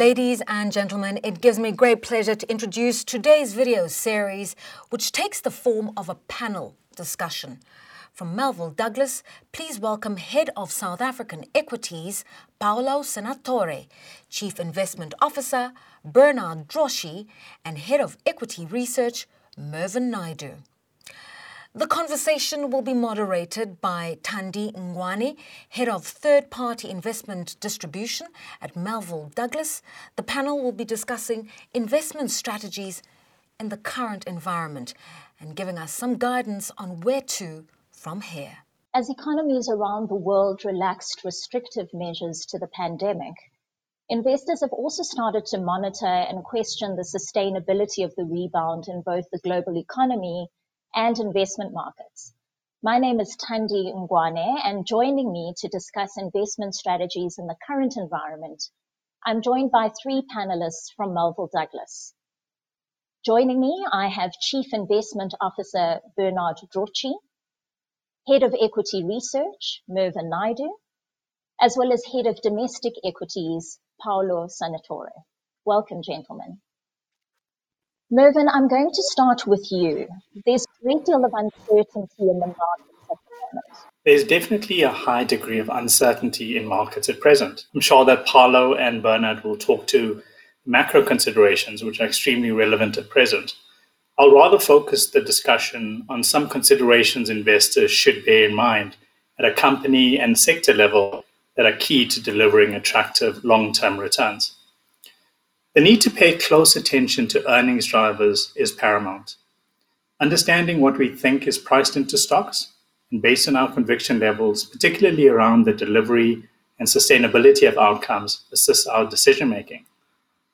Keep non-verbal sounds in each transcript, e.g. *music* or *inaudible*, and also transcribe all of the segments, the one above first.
Ladies and gentlemen, it gives me great pleasure to introduce today's video series, which takes the form of a panel discussion. From Melville Douglas, please welcome Head of South African Equities, Paolo Senatore, Chief Investment Officer, Bernard Drotschie, and Head of Equity Research, Mervyn Naidoo. The conversation will be moderated by Thandi Ngwane, Head of Third Party Investment Distribution at Melville Douglas. The panel will be discussing investment strategies in the current environment and giving us some guidance on where to from here. As economies around the world relaxed restrictive measures to the pandemic, investors have also started to monitor and question the sustainability of the rebound in both the global economy and investment markets. My name is Thandi Ngwane, and joining me to discuss investment strategies in the current environment, I'm joined by three panelists from Melville Douglas. Joining me, I have Chief Investment Officer Bernard Drotschie, Head of Equity Research, Mervyn Naidoo, as well as Head of Domestic Equities, Paolo Senatore. Welcome, gentlemen. Mervyn, I'm going to start with you. There's great deal of uncertainty in the markets at the moment. There's definitely a high degree of uncertainty in markets at present. I'm sure that Paolo and Bernard will talk to macro considerations, which are extremely relevant at present. I'll rather focus the discussion on some considerations investors should bear in mind at a company and sector level that are key to delivering attractive long term returns. The need to pay close attention to earnings drivers is paramount. Understanding what we think is priced into stocks and based on our conviction levels, particularly around the delivery and sustainability of outcomes, assists our decision making.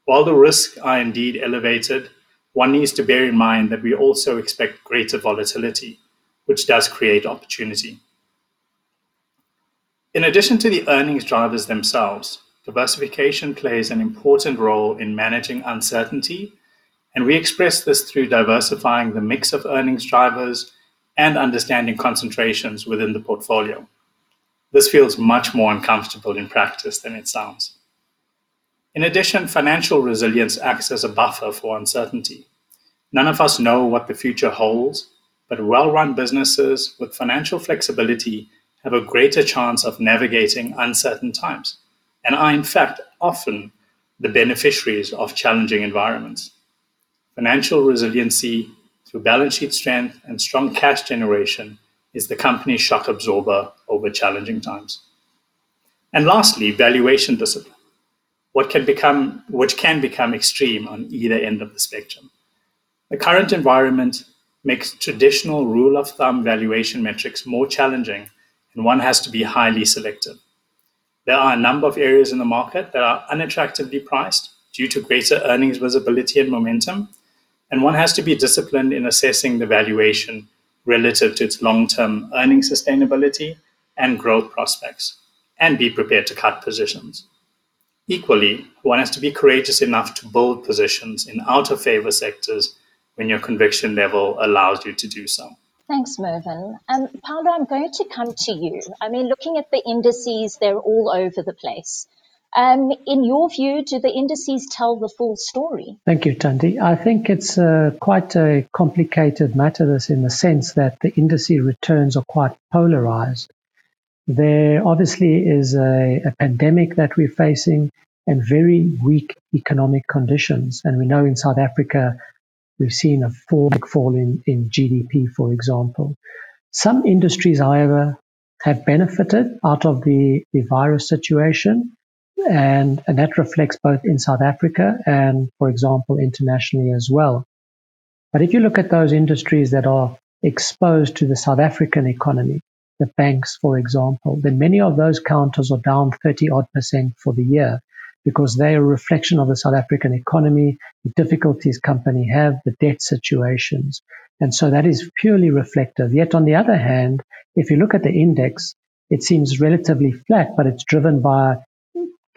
While the risks are indeed elevated, one needs to bear in mind that we also expect greater volatility, which does create opportunity. In addition to the earnings drivers themselves, Diversification plays an important role in managing uncertainty, and we express this through diversifying the mix of earnings drivers and understanding concentrations within the portfolio. This feels much more uncomfortable in practice than it sounds. In addition, financial resilience acts as a buffer for uncertainty. None of us know what the future holds, but well run businesses with financial flexibility have a greater chance of navigating uncertain times and are in fact often the beneficiaries of challenging environments. Financial resiliency through balance sheet strength and strong cash generation is the company's shock absorber over challenging times. And lastly, valuation discipline, what can become, which can become extreme on either end of the spectrum. The current environment makes traditional rule of thumb valuation metrics more challenging, and one has to be highly selective. There are a number of areas in the market that are unattractively priced due to greater earnings visibility and momentum, and one has to be disciplined in assessing the valuation relative to its long-term earning sustainability and growth prospects, and be prepared to cut positions. Equally, one has to be courageous enough to build positions in out of favor sectors when your conviction level allows you to do so. Thanks, Mervyn. Um, Paolo, I'm going to come to you. I mean, looking at the indices, they're all over the place. Um, in your view, do the indices tell the full story? Thank you, Thandi. I think it's uh, quite a complicated matter, this in the sense that the indice returns are quite polarized. There obviously is a, a pandemic that we're facing and very weak economic conditions. And we know in South Africa, We've seen a fall, big fall in, in GDP, for example. Some industries, however, have benefited out of the, the virus situation, and, and that reflects both in South Africa and, for example, internationally as well. But if you look at those industries that are exposed to the South African economy, the banks, for example, then many of those counters are down 30 odd percent for the year because they are a reflection of the South African economy, the difficulties companies have, the debt situations. And so that is purely reflective. Yet on the other hand, if you look at the index, it seems relatively flat, but it's driven by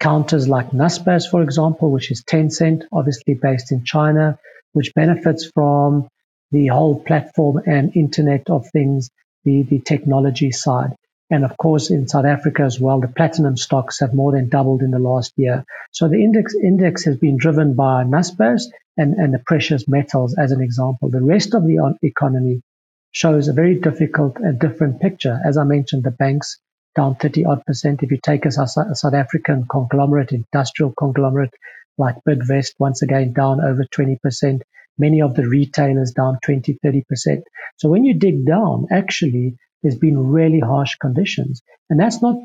counters like Naspers, for example, which is Tencent, obviously based in China, which benefits from the whole platform and internet of things, the, the technology side. And of course, in South Africa as well, the platinum stocks have more than doubled in the last year. So the index index has been driven by Naspers and, and the precious metals as an example. The rest of the economy shows a very difficult and different picture. As I mentioned, the banks down 30 odd percent. If you take a, a South African conglomerate, industrial conglomerate like Bidvest, once again down over 20%. Many of the retailers down 20, 30%. So when you dig down, actually, there's been really harsh conditions. And that's not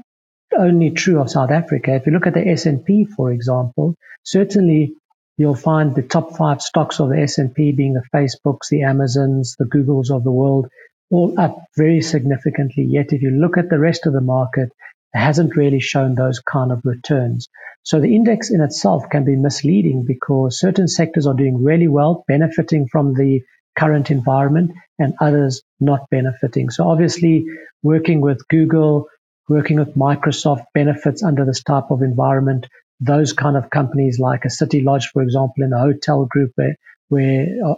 only true of South Africa. If you look at the S&P, for example, certainly you'll find the top five stocks of the S&P being the Facebooks, the Amazons, the Googles of the world, all up very significantly. Yet if you look at the rest of the market, it hasn't really shown those kind of returns. So the index in itself can be misleading because certain sectors are doing really well, benefiting from the current environment and others not benefiting. So obviously working with Google, working with Microsoft benefits under this type of environment. Those kind of companies like a City Lodge, for example, in a hotel group where, where uh,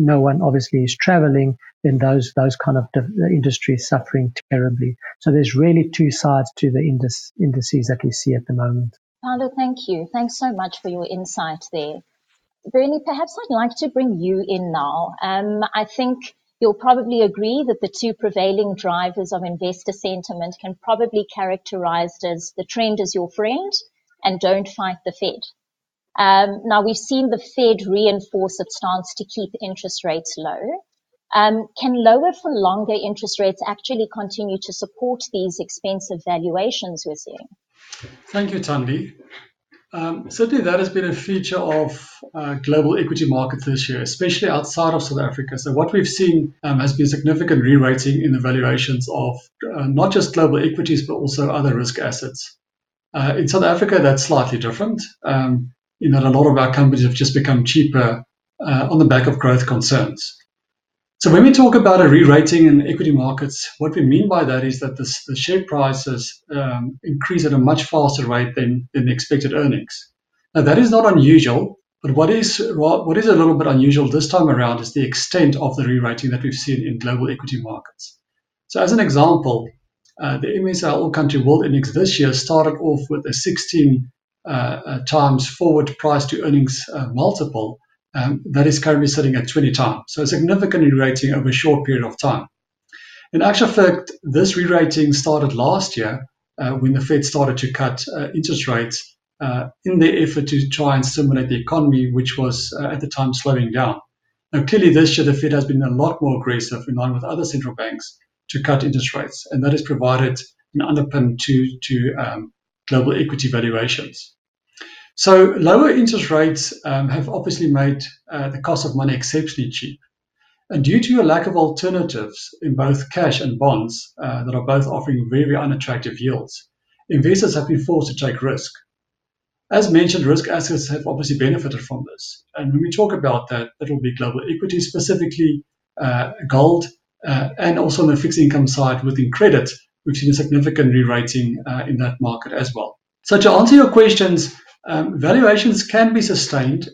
no one obviously is traveling, then those those kind of industries suffering terribly. So there's really two sides to the index, indices that we see at the moment. Paolo, thank you. Thanks so much for your insight there. Bernie, perhaps I'd like to bring you in now. Um, I think you'll probably agree that the two prevailing drivers of investor sentiment can probably characterized as the trend is your friend and don't fight the Fed. Um, now we've seen the Fed reinforce its stance to keep interest rates low. Um, can lower for longer interest rates actually continue to support these expensive valuations we're seeing? Thank you, Thandi. Um, certainly, that has been a feature of uh, global equity markets this year, especially outside of South Africa. So, what we've seen um, has been significant re rating in the valuations of uh, not just global equities, but also other risk assets. Uh, in South Africa, that's slightly different, um, in that a lot of our companies have just become cheaper uh, on the back of growth concerns. So when we talk about a re-rating in equity markets, what we mean by that is that the, the share prices um, increase at a much faster rate than, than the expected earnings. Now that is not unusual, but what is what is a little bit unusual this time around is the extent of the re-rating that we've seen in global equity markets. So as an example, uh, the MSCI All Country World Index this year started off with a 16 uh, uh, times forward price to earnings uh, multiple um, that is currently sitting at 20 times. So significantly re-rating over a short period of time. In actual fact, this re-rating started last year uh, when the Fed started to cut uh, interest rates uh, in their effort to try and stimulate the economy, which was uh, at the time slowing down. Now, clearly this year, the Fed has been a lot more aggressive in line with other central banks to cut interest rates, and that has provided an underpin to, to um, global equity valuations. So lower interest rates um, have obviously made uh, the cost of money exceptionally cheap. And due to a lack of alternatives in both cash and bonds uh, that are both offering very unattractive yields, investors have been forced to take risk. As mentioned, risk assets have obviously benefited from this. And when we talk about that, that will be global equity, specifically uh, gold, uh, and also on the fixed income side within credit, we've seen a significant re-rating uh, in that market as well. So to answer your questions, um, valuations can be sustained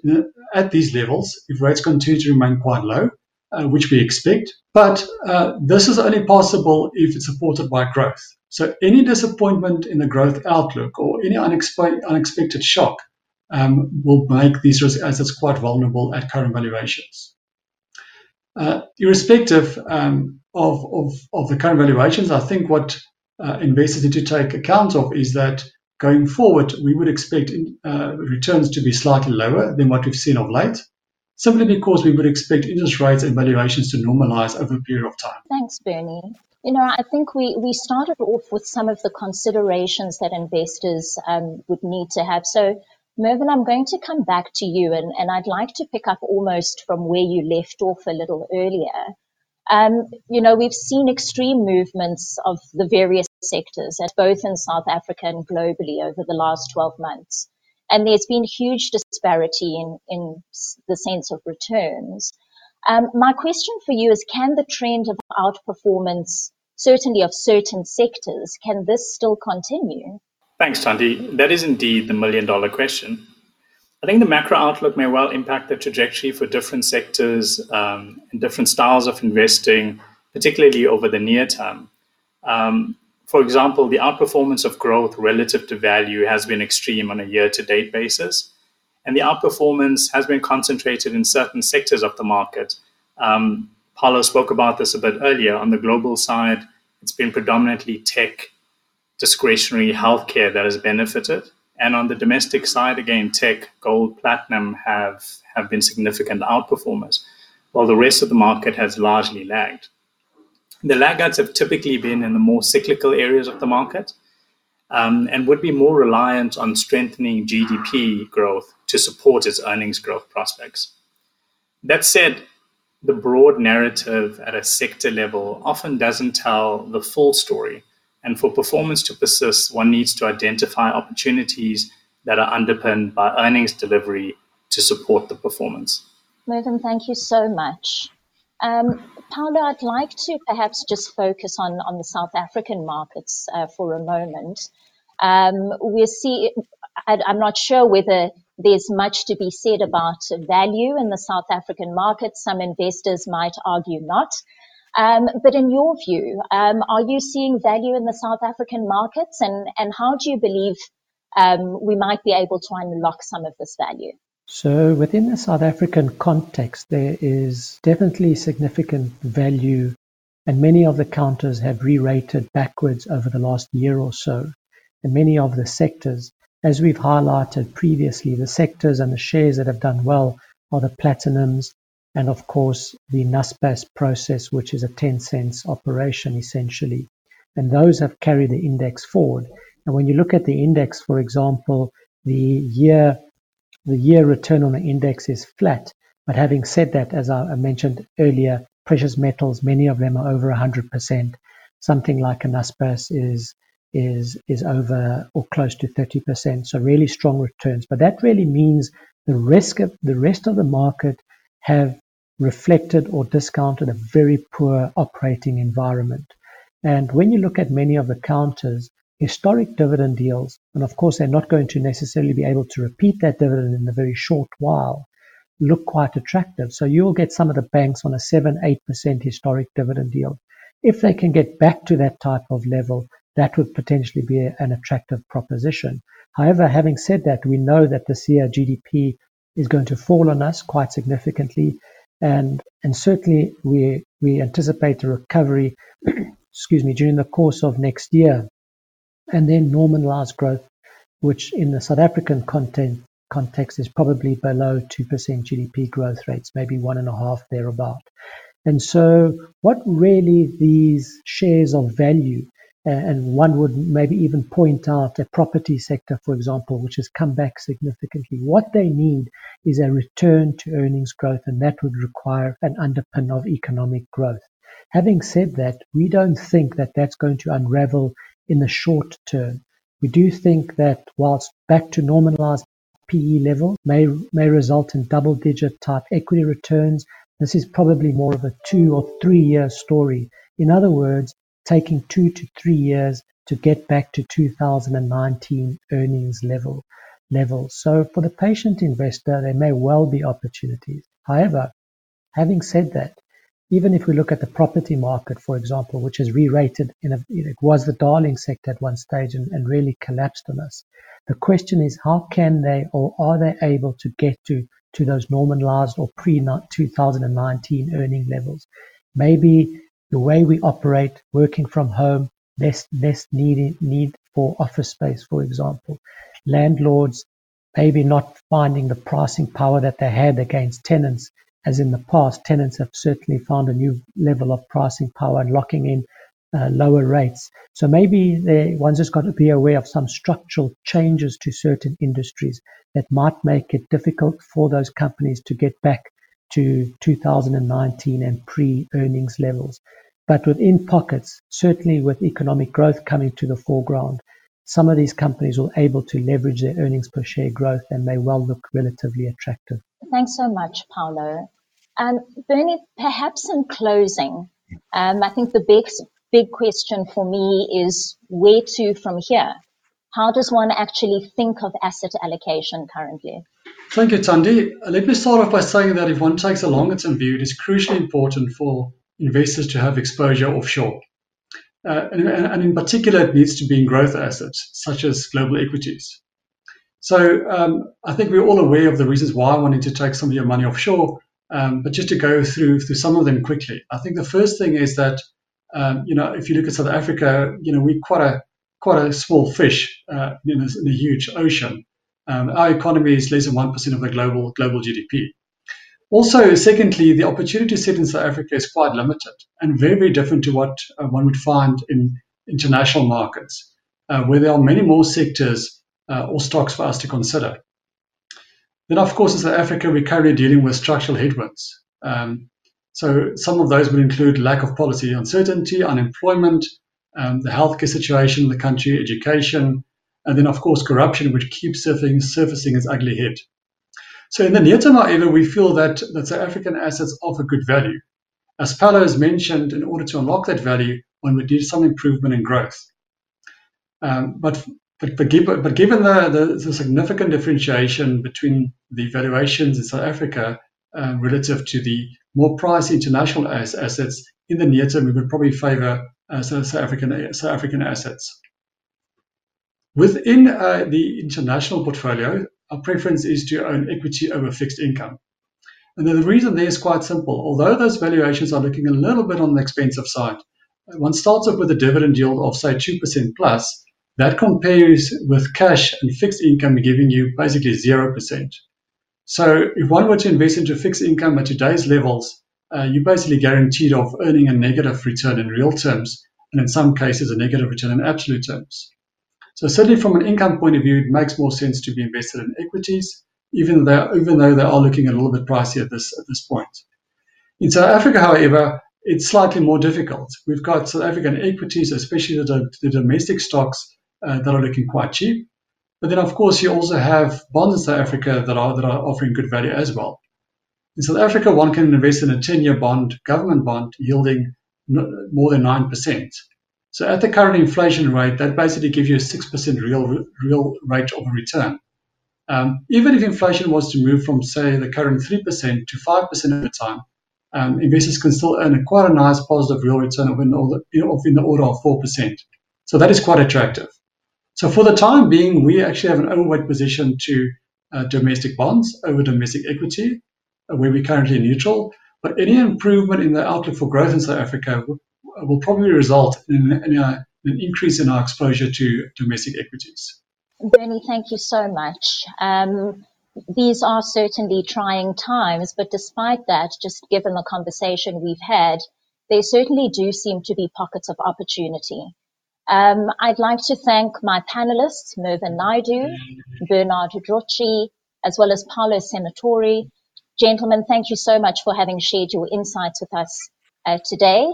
at these levels if rates continue to remain quite low, uh, which we expect. But uh, this is only possible if it's supported by growth. So any disappointment in the growth outlook or any unexpe- unexpected shock um, will make these risk assets quite vulnerable at current valuations. Uh, irrespective um, of, the current valuations, I think what uh, investors need to take account of is that Going forward, we would expect uh, returns to be slightly lower than what we've seen of late, simply because we would expect interest rates and valuations to normalize over a period of time. Thanks, Bernie. You know, I think we, we started off with some of the considerations that investors um, would need to have. So, Mervyn, I'm going to come back to you, and, and I'd like to pick up almost from where you left off a little earlier. Um, you know, we've seen extreme movements of the various sectors, both in South Africa and globally over the last 12 months. And there's been huge disparity in, in the sense of returns. Um, my question for you is can the trend of outperformance, certainly of certain sectors, can this still continue? Thanks, Thandi. That is indeed the million dollar question. I think the macro outlook may well impact the trajectory for different sectors um, and different styles of investing, particularly over the near term. Um, For example, the outperformance of growth relative to value has been extreme on a year to date basis. And the outperformance has been concentrated in certain sectors of the market. Um, spoke about this a bit earlier. On the global side, it's been predominantly tech, discretionary healthcare that has benefited. And on the domestic side, again, tech, gold, platinum have, have been significant outperformers, while the rest of the market has largely lagged. The laggards have typically been in the more cyclical areas of the market um, and would be more reliant on strengthening GDP growth to support its earnings growth prospects. That said, the broad narrative at a sector level often doesn't tell the full story. And for performance to persist, one needs to identify opportunities that are underpinned by earnings delivery to support the performance. Mervyn, thank you so much. Um, Paolo, I'd like to perhaps just focus on, on the South African markets uh, for a moment. Um, we see, I, I'm not sure whether there's much to be said about value in the South African market. Some investors might argue not. Um, but in your view, um, are you seeing value in the South African markets, and, and how do you believe um, we might be able to unlock some of this value? So, within the South African context, there is definitely significant value, and many of the counters have re rated backwards over the last year or so. And many of the sectors as we've highlighted previously, the sectors and the shares that have done well are the platinums and, of course, the Naspers Prosus, which is a Tencent operation essentially. And those have carried the index forward. And when you look at the index, for example, the year the year return on the index is flat. But having said that, as I mentioned earlier, precious metals, many of them are over 100%. Something like a Naspers is is is over or close to 30%. So really strong returns. But that really means the risk of the rest of the market have reflected or discounted a very poor operating environment. And when you look at many of the counters, historic dividend yields, and of course they're not going to necessarily be able to repeat that dividend in a very short while, look quite attractive. So you'll get some of the banks on a 7 8% historic dividend yield. If they can get back to that type of level, that would potentially be an attractive proposition. However, having said that, we know that this year GDP is going to fall on us quite significantly, and certainly we we anticipate a recovery, *clears throat* excuse me, during the course of next year, and then normalized growth, which in the South African context is probably below two percent GDP growth rates, maybe one and a half thereabout. And so, what really these shares of value and one would maybe even point out a property sector, for example, which has come back significantly. What they need is a return to earnings growth, and that would require an underpin of economic growth. Having said that, we don't think that that's going to unravel in the short term. We do think that whilst back to normalized PE level may, may result in double digit type equity returns, this is probably more of a two or three year story. In other words, taking two to three years to get back to 2019 earnings level levels. So for the patient investor, there may well be opportunities. However, having said that, even if we look at the property market, for example, which is re-rated, it was the darling sector at one stage and, really collapsed on us. The question is, how can they or are they able to get to to those normalized or pre 2019 earning levels? Maybe the way we operate, working from home, less less need need for office space, for example. Landlords maybe not finding the pricing power that they had against tenants, as in the past. Tenants have certainly found a new level of pricing power and locking in uh, lower rates. So maybe they, one's just got to be aware of some structural changes to certain industries that might make it difficult for those companies to get back to 2019 and pre-earnings levels. But within pockets, certainly with economic growth coming to the foreground, some of these companies will able to leverage their earnings per share growth and may well look relatively attractive. Thanks so much, Paolo. Um, Bernie, perhaps in closing, um, I think the big, big question for me is where to from here? How does one actually think of asset allocation currently? Thank you, Thandi. Uh, let me start off by saying that if one takes a longer term view, it is crucially important for investors to have exposure offshore. Uh, and, and, in particular, it needs to be in growth assets, such as global equities. So um, I think we're all aware of the reasons why I wanted to take some of your money offshore. Um, but just to go through through some of them quickly, I think the first thing is that um, you know if you look at South Africa, you know we're quite a quite a small fish uh, in, a, in, a, huge ocean. Um, our economy is less than one percent of the global global GDP. Also, secondly, the opportunity set in South Africa is quite limited and very, very different to what uh, one would find in international markets, uh, where there are many more sectors uh, or stocks for us to consider. Then, of course, in South Africa, we're currently dealing with structural headwinds. Um, so, some of those would include lack of policy uncertainty, unemployment, um, the healthcare situation in the country, education, and then, of course, corruption, which keeps surfacing, surfacing its ugly head. So in the near term, however, we feel that, that South African assets offer good value. As Paolo has mentioned, in order to unlock that value, one would need some improvement in growth. Um, but, but, but, given, the, the, the, significant differentiation between the valuations in South Africa uh, relative to the more pricey international assets, in the near term, we would probably favor uh, South, African, South African assets. Within uh, the international portfolio, our preference is to own equity over fixed income. And the reason there is quite simple. Although those valuations are looking a little bit on the expensive side, one starts off with a dividend yield of, say, 2% plus. That compares with cash and fixed income giving you basically 0%. So if one were to invest into fixed income at today's levels, uh, you're basically guaranteed of earning a negative return in real terms, and in some cases, a negative return in absolute terms. So certainly from an income point of view, it makes more sense to be invested in equities, even though, even though they are looking a little bit pricey at this, at this point. In South Africa, however, it's slightly more difficult. We've got South African equities, especially the, the domestic stocks uh, that are looking quite cheap. But then, of course, you also have bonds in South Africa that are, that are offering good value as well. In South Africa, one can invest in a 10 year bond, government bond, yielding more than 9%. So at the current inflation rate, that basically gives you a 6% real, real rate of return. Um, even if inflation was to move from, say, the current 3% to 5% over time, um, investors can still earn a quite a nice positive real return of in, the, of in the order of 4%. So that is quite attractive. So for the time being, we actually have an overweight position to uh, domestic bonds over domestic equity, uh, where we're currently neutral. But any improvement in the outlook for growth in South Africa will probably result in, in a, an increase in our exposure to domestic equities. Bernie, thank you so much. Um, these are certainly trying times, but despite that, just given the conversation we've had, there certainly do seem to be pockets of opportunity. Um, I'd like to thank my panelists, Mervyn Naidoo, Bernard Drotschie, as well as Paolo Senatore. Gentlemen, thank you so much for having shared your insights with us uh, today.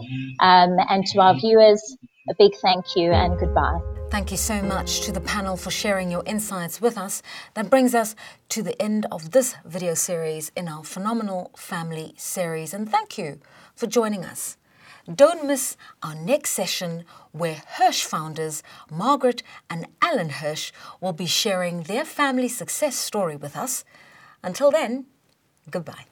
Um, and to our viewers, a big thank you and goodbye. Thank you so much to the panel for sharing your insights with us. That brings us to the end of this video series in our Phenomenal Family series. And thank you for joining us. Don't miss our next session where Hirsch founders Margaret and Alan Hirsch will be sharing their family success story with us. Until then, goodbye.